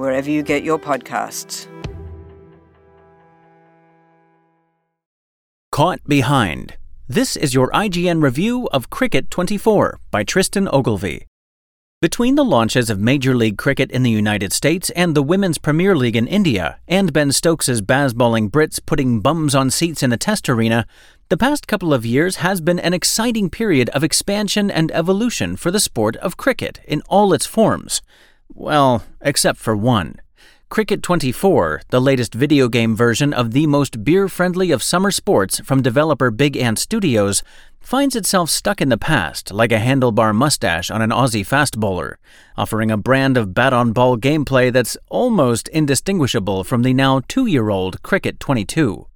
wherever you get your podcasts. Caught Behind. This is your IGN review of Cricket 24 by Tristan Ogilvie. Between the launches of Major League Cricket in the United States and the Women's Premier League in India, and Ben Stokes's Bazballing Brits putting bums on seats in the Test arena, the past couple of years has been an exciting period of expansion and evolution for the sport of cricket in all its forms. Well, except for one. Cricket 24, the latest video game version of the most beer friendly of summer sports from developer Big Ant Studios, finds itself stuck in the past like a handlebar mustache on an Aussie fast bowler, offering a brand of bat on ball gameplay that's almost indistinguishable from the now two year old Cricket 22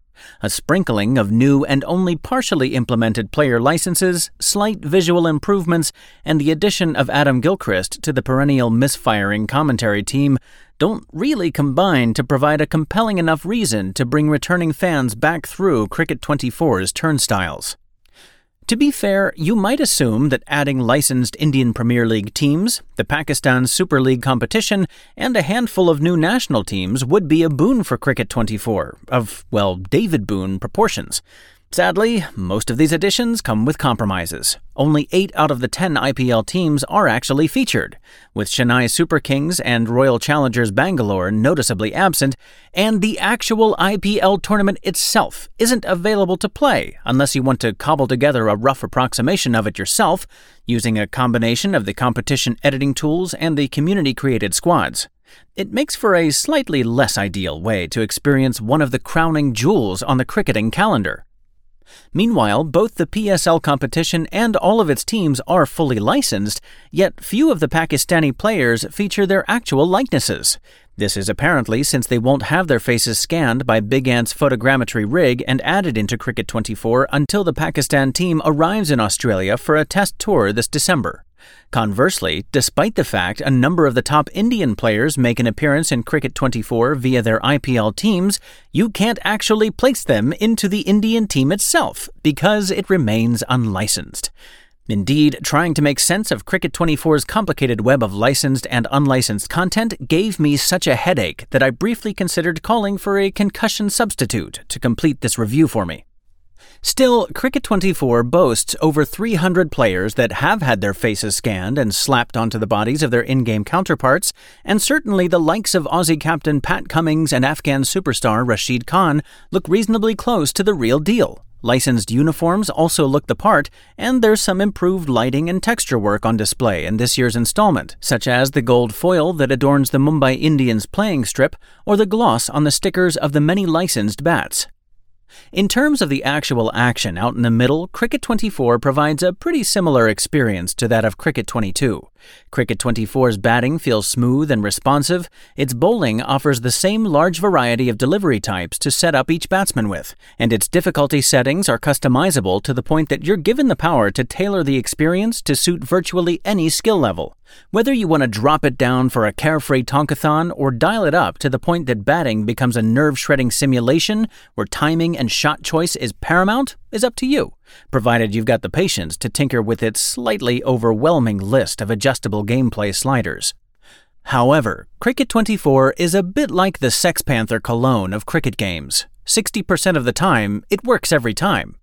a sprinkling of new and only partially implemented player licenses, slight visual improvements, and the addition of Adam Gilchrist to the perennial misfiring commentary team don't really combine to provide a compelling enough reason to bring returning fans back through Cricket 24's turnstiles. To be fair, you might assume that adding licensed Indian Premier League teams, the Pakistan Super League competition, and a handful of new national teams would be a boon for Cricket 24, of, well, David Boon proportions. Sadly, most of these additions come with compromises. Only 8 out of the 10 IPL teams are actually featured, with Chennai Super Kings and Royal Challengers Bangalore noticeably absent, and the actual IPL tournament itself isn't available to play unless you want to cobble together a rough approximation of it yourself, using a combination of the competition editing tools and the community created squads. It makes for a slightly less ideal way to experience one of the crowning jewels on the cricketing calendar. Meanwhile, both the PSL competition and all of its teams are fully licensed, yet few of the Pakistani players feature their actual likenesses. This is apparently since they won't have their faces scanned by Big Ant's photogrammetry rig and added into Cricket 24 until the Pakistan team arrives in Australia for a test tour this December. Conversely, despite the fact a number of the top Indian players make an appearance in Cricket 24 via their IPL teams, you can't actually place them into the Indian team itself because it remains unlicensed. Indeed, trying to make sense of Cricket 24's complicated web of licensed and unlicensed content gave me such a headache that I briefly considered calling for a concussion substitute to complete this review for me. Still, Cricket 24 boasts over 300 players that have had their faces scanned and slapped onto the bodies of their in game counterparts, and certainly the likes of Aussie captain Pat Cummins and Afghan superstar Rashid Khan look reasonably close to the real deal. Licensed uniforms also look the part, and there's some improved lighting and texture work on display in this year's installment, such as the gold foil that adorns the Mumbai Indians playing strip or the gloss on the stickers of the many licensed bats. In terms of the actual action out in the middle, Cricket 24 provides a pretty similar experience to that of Cricket 22. Cricket 24's batting feels smooth and responsive. Its bowling offers the same large variety of delivery types to set up each batsman with, and its difficulty settings are customizable to the point that you're given the power to tailor the experience to suit virtually any skill level. Whether you want to drop it down for a carefree tonkathon or dial it up to the point that batting becomes a nerve shredding simulation where timing and shot choice is paramount is up to you, provided you've got the patience to tinker with its slightly overwhelming list of adjustable gameplay sliders. However, Cricket 24 is a bit like the Sex Panther cologne of cricket games. 60% of the time, it works every time.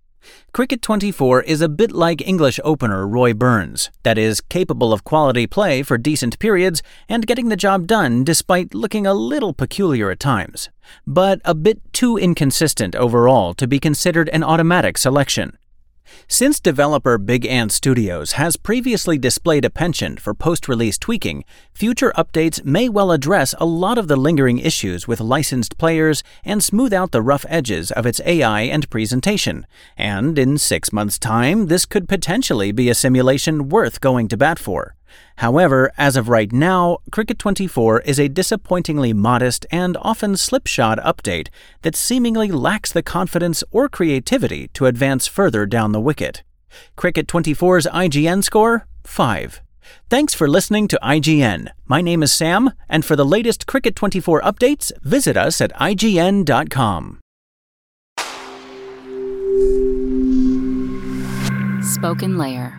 Cricket 24 is a bit like English opener Rory Burns, that is, capable of quality play for decent periods and getting the job done despite looking a little peculiar at times, but a bit too inconsistent overall to be considered an automatic selection. Since developer Big Ant Studios has previously displayed a penchant for post release tweaking, future updates may well address a lot of the lingering issues with licensed players and smooth out the rough edges of its AI and presentation. And in six months' time, this could potentially be a simulation worth going to bat for. However, as of right now, Cricket 24 is a disappointingly modest and often slipshod update that seemingly lacks the confidence or creativity to advance further down the wicket. Cricket 24's IGN score 5. Thanks for listening to IGN. My name is Sam, and for the latest Cricket 24 updates, visit us at IGN.com. Spoken Layer.